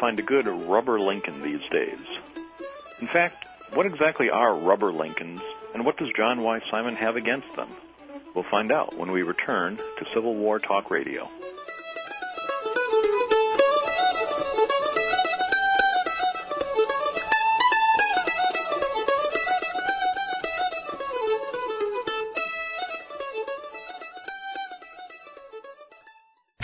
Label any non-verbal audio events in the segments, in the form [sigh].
find a good rubber Lincoln these days. In fact, what exactly are rubber Lincolns, and what does John Y. Simon have against them? We'll find out when we return to Civil War Talk Radio.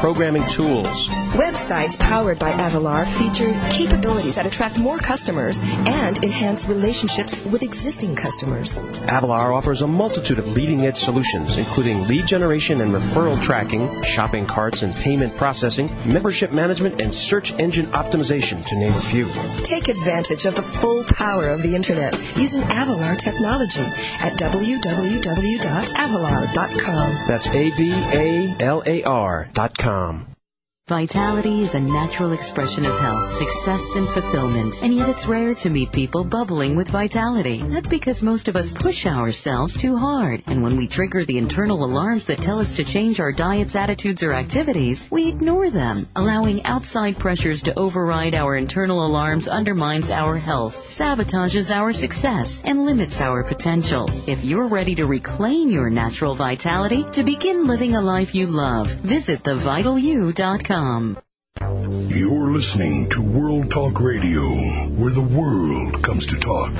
programming tools. Websites powered by Avalar feature capabilities that attract more customers and enhance relationships with existing customers. Avalar offers a multitude of leading edge solutions, including lead generation and referral tracking, shopping carts and payment processing, membership management, and search engine optimization, to name a few. Take advantage of the full power of the Internet using Avalar technology at www.avalar.com. That's A V A L A R dot com. Vitality is a natural expression of health, success, and fulfillment, and yet it's rare to meet people bubbling with vitality. That's because most of us push ourselves too hard, and when we trigger the internal alarms that tell us to change our diets, attitudes, or activities, we ignore them. Allowing outside pressures to override our internal alarms undermines our health, sabotages our success, and limits our potential. If you're ready to reclaim your natural vitality, to begin living a life you love, visit thevitalu.com. You're listening to World Talk Radio, where the world comes to talk.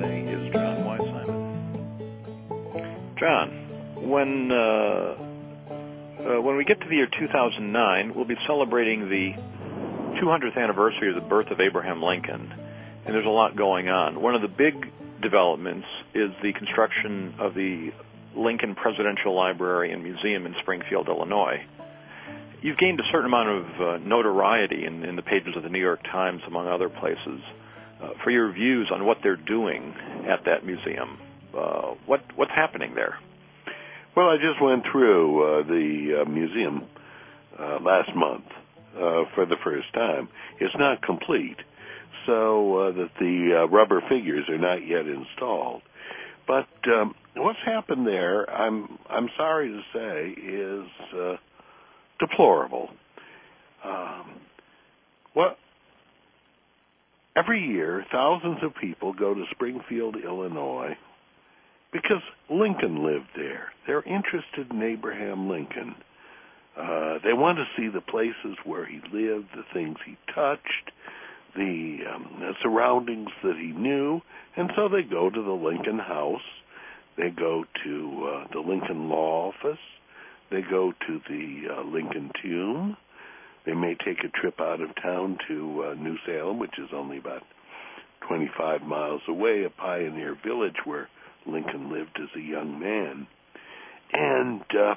Today is John Y. Simon. John, when uh, uh, when we get to the year 2009, we'll be celebrating the 200th anniversary of the birth of Abraham Lincoln, and there's a lot going on. One of the big developments is the construction of the Lincoln Presidential Library and Museum in Springfield, Illinois. You've gained a certain amount of uh, notoriety in, in the pages of the New York Times, among other places, uh, for your views on what they're doing at that museum. Uh, what what's happening there? Well, I just went through uh, the uh, museum uh, last month uh, for the first time. It's not complete, so uh, that the uh, rubber figures are not yet installed. But um, what's happened there, I'm I'm sorry to say, is uh, deplorable. Um, what every year, thousands of people go to Springfield, Illinois, because Lincoln lived there. They're interested in Abraham Lincoln. Uh, they want to see the places where he lived, the things he touched, the, um, the surroundings that he knew, and so they go to the Lincoln House. They go to uh, the Lincoln Law Office. They go to the uh, Lincoln Tomb. They may take a trip out of town to uh, New Salem, which is only about 25 miles away, a pioneer village where Lincoln lived as a young man. And uh,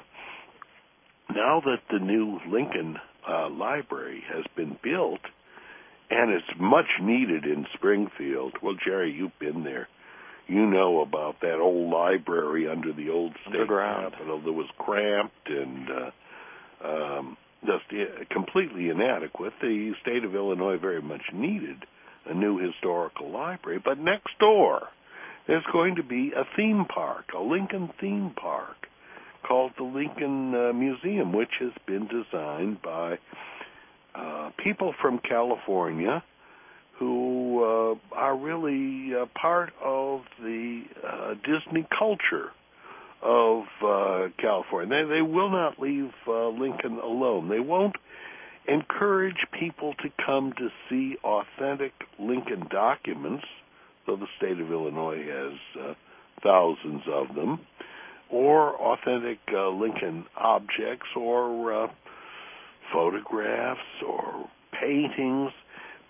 now that the new Lincoln uh, Library has been built, and it's much needed in Springfield. Well, Jerry, you've been there. You know about that old library under the old state capitol that was cramped and uh, um, just completely inadequate. The state of Illinois very much needed a new historical library, but next door there's going to be a theme park, a Lincoln theme park called the Lincoln uh, Museum, which has been designed by uh, people from California who uh, are really uh, part of the uh, Disney culture of uh, California. They, they will not leave uh, Lincoln alone. They won't encourage people to come to see authentic Lincoln documents, though the state of Illinois has uh, thousands of them, or authentic uh, Lincoln objects or uh, photographs or paintings,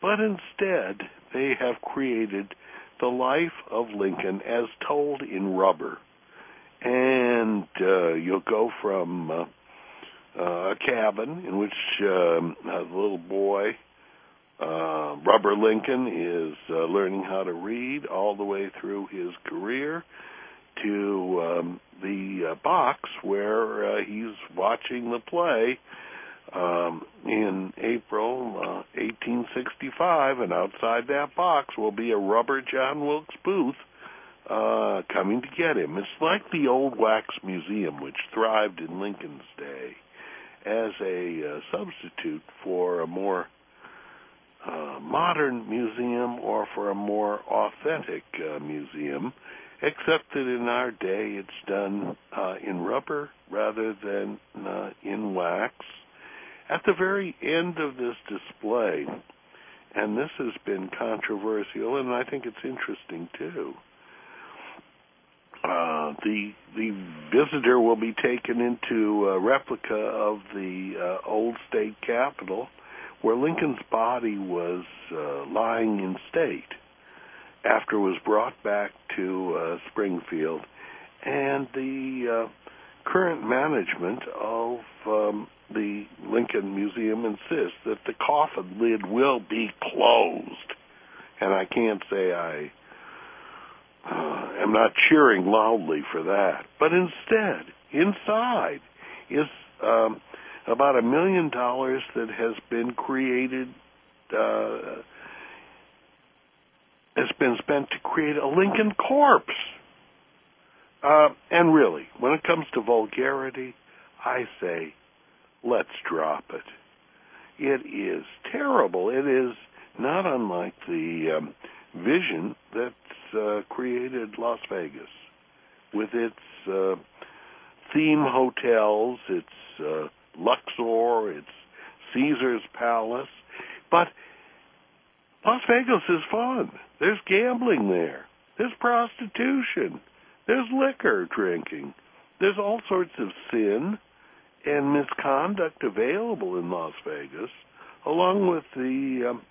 but instead they have created the life of Lincoln as told in rubber. And uh, you'll go from uh, uh, a cabin in which um, a little boy, uh, Rubber Lincoln, is uh, learning how to read all the way through his career to um, the uh, box where uh, he's watching the play um, in April uh, 1865, and outside that box will be a rubber John Wilkes Booth uh, coming to get him. It's like the old wax museum, which thrived in Lincoln's day as a uh, substitute for a more uh, modern museum or for a more authentic uh, museum, except that in our day it's done uh, in rubber rather than uh, in wax. At the very end of this display, and this has been controversial, and I think it's interesting too. Uh, the the visitor will be taken into a replica of the uh, old state capitol, where Lincoln's body was uh, lying in state after was brought back to uh, Springfield, and the uh, current management of um, the Lincoln Museum insists that the coffin lid will be closed, and I can't say I uh, am not cheering loudly for that. But instead, inside is um, about a million dollars that has been created, uh, has been spent to create a Lincoln corpse. Uh, and really, when it comes to vulgarity, I say, let's drop it. It is terrible. It is not unlike the um, vision that uh, created Las Vegas with its uh, theme hotels, its uh, Luxor, its Caesar's Palace. But Las Vegas is fun. There's gambling there. There's prostitution. There's liquor drinking. There's all sorts of sin and misconduct available in Las Vegas, along with the um,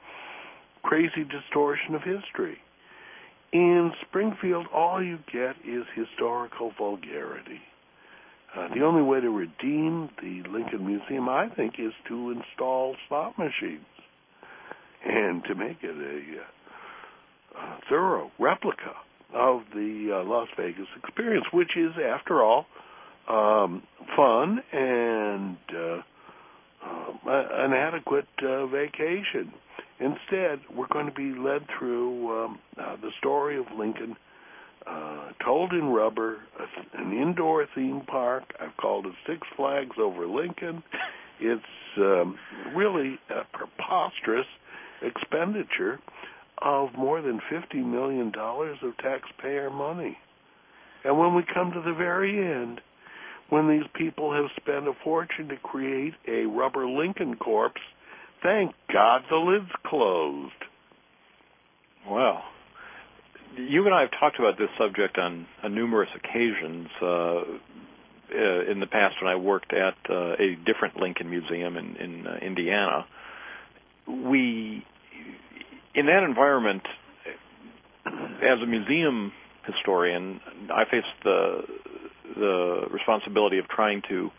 crazy distortion of history. In Springfield, all you get is historical vulgarity. Uh, the only way to redeem the Lincoln Museum, I think, is to install slot machines and to make it a, uh, thorough replica of the uh, Las Vegas experience, which is, after all, um, fun and uh, uh, an adequate uh, vacation. Instead, we're going to be led through um, uh, the story of Lincoln, uh, told in rubber, an indoor theme park. I've called it Six Flags over Lincoln. It's um, really a preposterous expenditure of more than $50 million of taxpayer money. And when we come to the very end, when these people have spent a fortune to create a rubber Lincoln corpse Thank God the lid's closed. Well, you and I have talked about this subject on, on numerous occasions uh, uh, in the past when I worked at uh, a different Lincoln Museum in, in uh, Indiana. We, in that environment, as a museum historian, I faced the the responsibility of trying to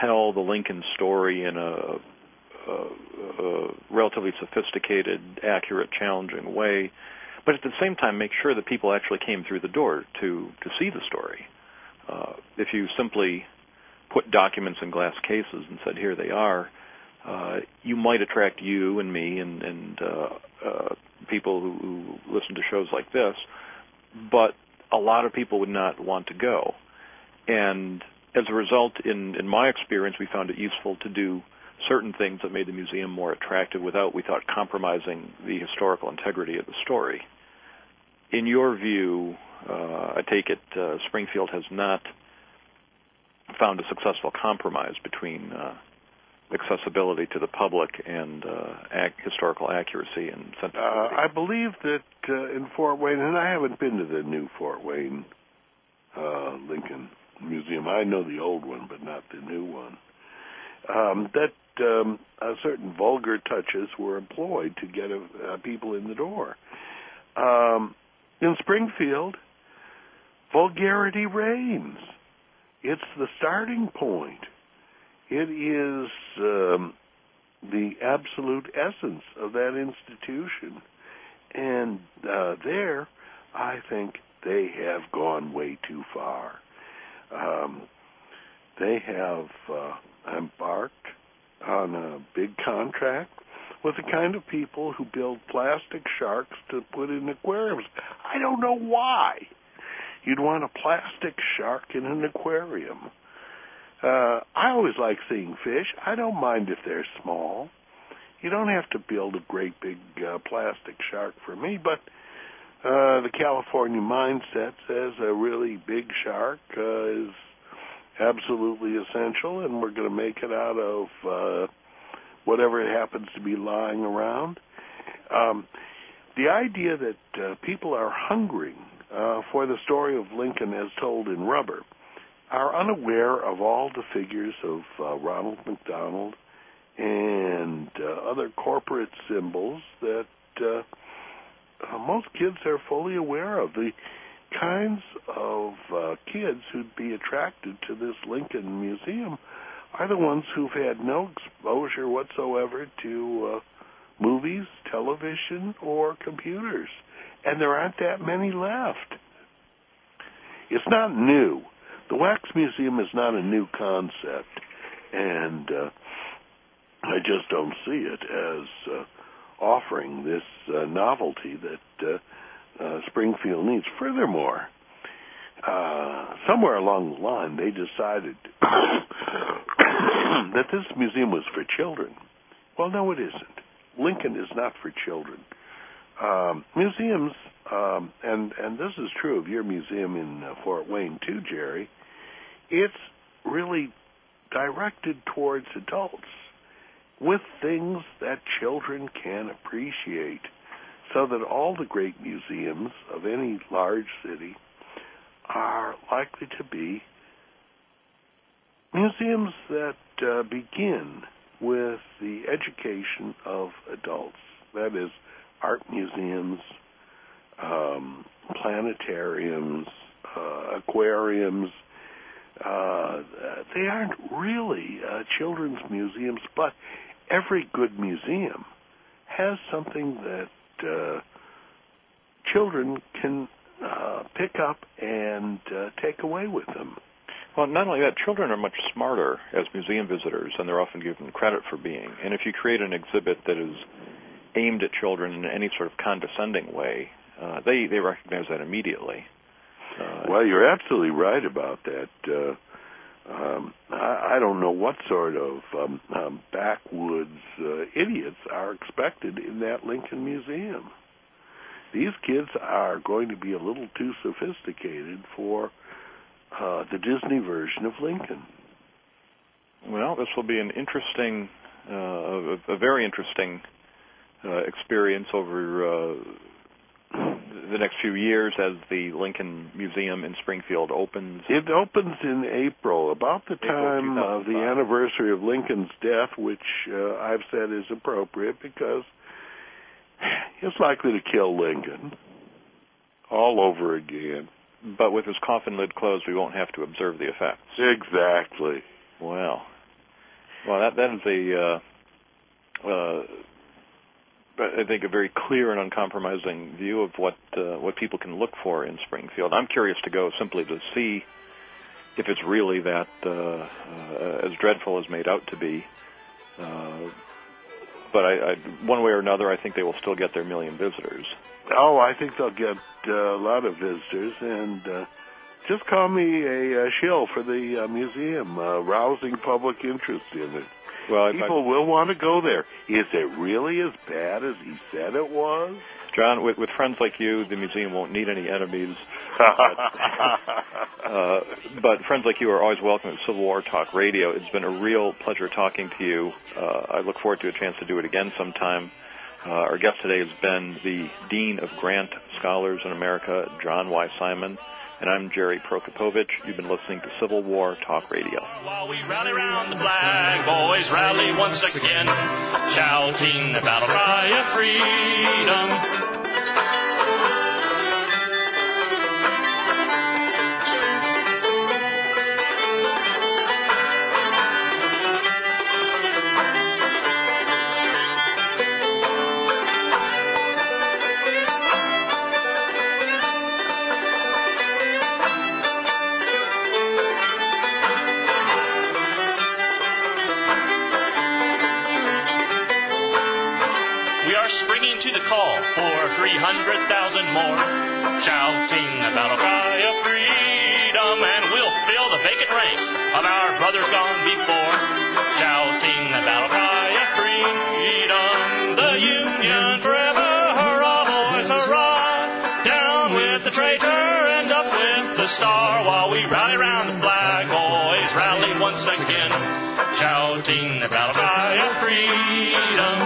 tell the Lincoln story in a a relatively sophisticated, accurate, challenging way, but at the same time make sure that people actually came through the door to to see the story. Uh, if you simply put documents in glass cases and said, "Here they are," uh, you might attract you and me and, and uh, uh, people who, who listen to shows like this, but a lot of people would not want to go. And as a result, in in my experience, we found it useful to do certain things that made the museum more attractive without, we thought, compromising the historical integrity of the story. In your view, uh, I take it uh, Springfield has not found a successful compromise between uh, accessibility to the public and uh, ac- historical accuracy and sensitivity. Uh, I believe that uh, in Fort Wayne, and I haven't been to the new Fort Wayne Lincoln Museum. I know the old one, but not the new one. Um, that um, uh, certain vulgar touches were employed to get uh, people in the door. Um, in Springfield, vulgarity reigns. It's the starting point. It is um, the absolute essence of that institution. And uh, there, I think they have gone way too far. Um, they have uh, embarked on a big contract with the kind of people who build plastic sharks to put in aquariums. I don't know why you'd want a plastic shark in an aquarium. Uh, I always like seeing fish. I don't mind if they're small. You don't have to build a great big uh, plastic shark for me, but uh, the California mindset says a really big shark uh, is absolutely essential, and we're going to make it out of uh, whatever it happens to be lying around. Um, the idea that uh, people are hungering uh, for the story of Lincoln as told in Rubber are unaware of all the figures of uh, Ronald McDonald and uh, other corporate symbols that uh, uh, most kids are fully aware of. The kinds of uh, kids who'd be attracted to this Lincoln Museum are the ones who've had no exposure whatsoever to uh, movies, television, or computers. And there aren't that many left. It's not new. The Wax Museum is not a new concept, and uh, I just don't see it as uh, offering this uh, novelty that uh, uh, Springfield needs. Furthermore, uh, somewhere along the line, they decided [coughs] that this museum was for children. Well, no, it isn't. Lincoln is not for children. Um, museums, um, and and this is true of your museum in uh, Fort Wayne too, Jerry. It's really directed towards adults with things that children can appreciate, so that all the great museums of any large city are likely to be museums that uh, begin with the education of adults. That is, art museums, um, planetariums, uh, aquariums. Uh, they aren't really uh, children's museums, but every good museum has something that uh, children can uh, pick up and uh, take away with them. Well, not only that, children are much smarter as museum visitors than they're often given credit for being. And if you create an exhibit that is aimed at children in any sort of condescending way, uh, they they recognize that immediately. Uh, well, you're absolutely right about that. Uh, um, I, I don't know what sort of um, um, backwoods uh, idiots are expected in that Lincoln Museum. These kids are going to be a little too sophisticated for uh, the Disney version of Lincoln. Well, this will be an interesting, uh, a, a very interesting uh, experience over uh, the next few years as the Lincoln Museum in Springfield opens. It opens in April, about the time of the anniversary of Lincoln's death, which uh, I've said is appropriate because it's likely to kill Lincoln all over again. But with his coffin lid closed, we won't have to observe the effects. Exactly. Well, well, that that is a, uh, uh, I think, a very clear and uncompromising view of what uh, what people can look for in Springfield. I'm curious to go simply to see if it's really that uh, uh, as dreadful as made out to be. Uh, but I, I, one way or another, I think they will still get their million visitors. Oh, I think they'll get uh, a lot of visitors, and uh, just call me a, a shill for the uh, museum, uh, rousing public interest in it. Well, people I, will want to go there. Is it really as bad as he said it was? John, with, with friends like you, the museum won't need any enemies. [laughs] but, uh, but friends like you are always welcome at Civil War Talk Radio. It's been a real pleasure talking to you. Uh, I look forward to a chance to do it again sometime. Uh, our guest today has been the Dean of Grant Scholars in America, John Y. Simon. And I'm Jerry Prokopowicz. You've been listening to Civil War Talk Radio. While we rally round the flag, boys rally once again, shouting the battle cry of freedom. 300,000 more, shouting the battle cry of freedom, and we'll fill the vacant ranks of our brothers gone before, shouting the battle cry of freedom. The Union forever, hurrah, boys, hurrah! Down with the traitor and up with the star, while we rally round the flag, boys, rally once again, shouting the battle cry of freedom.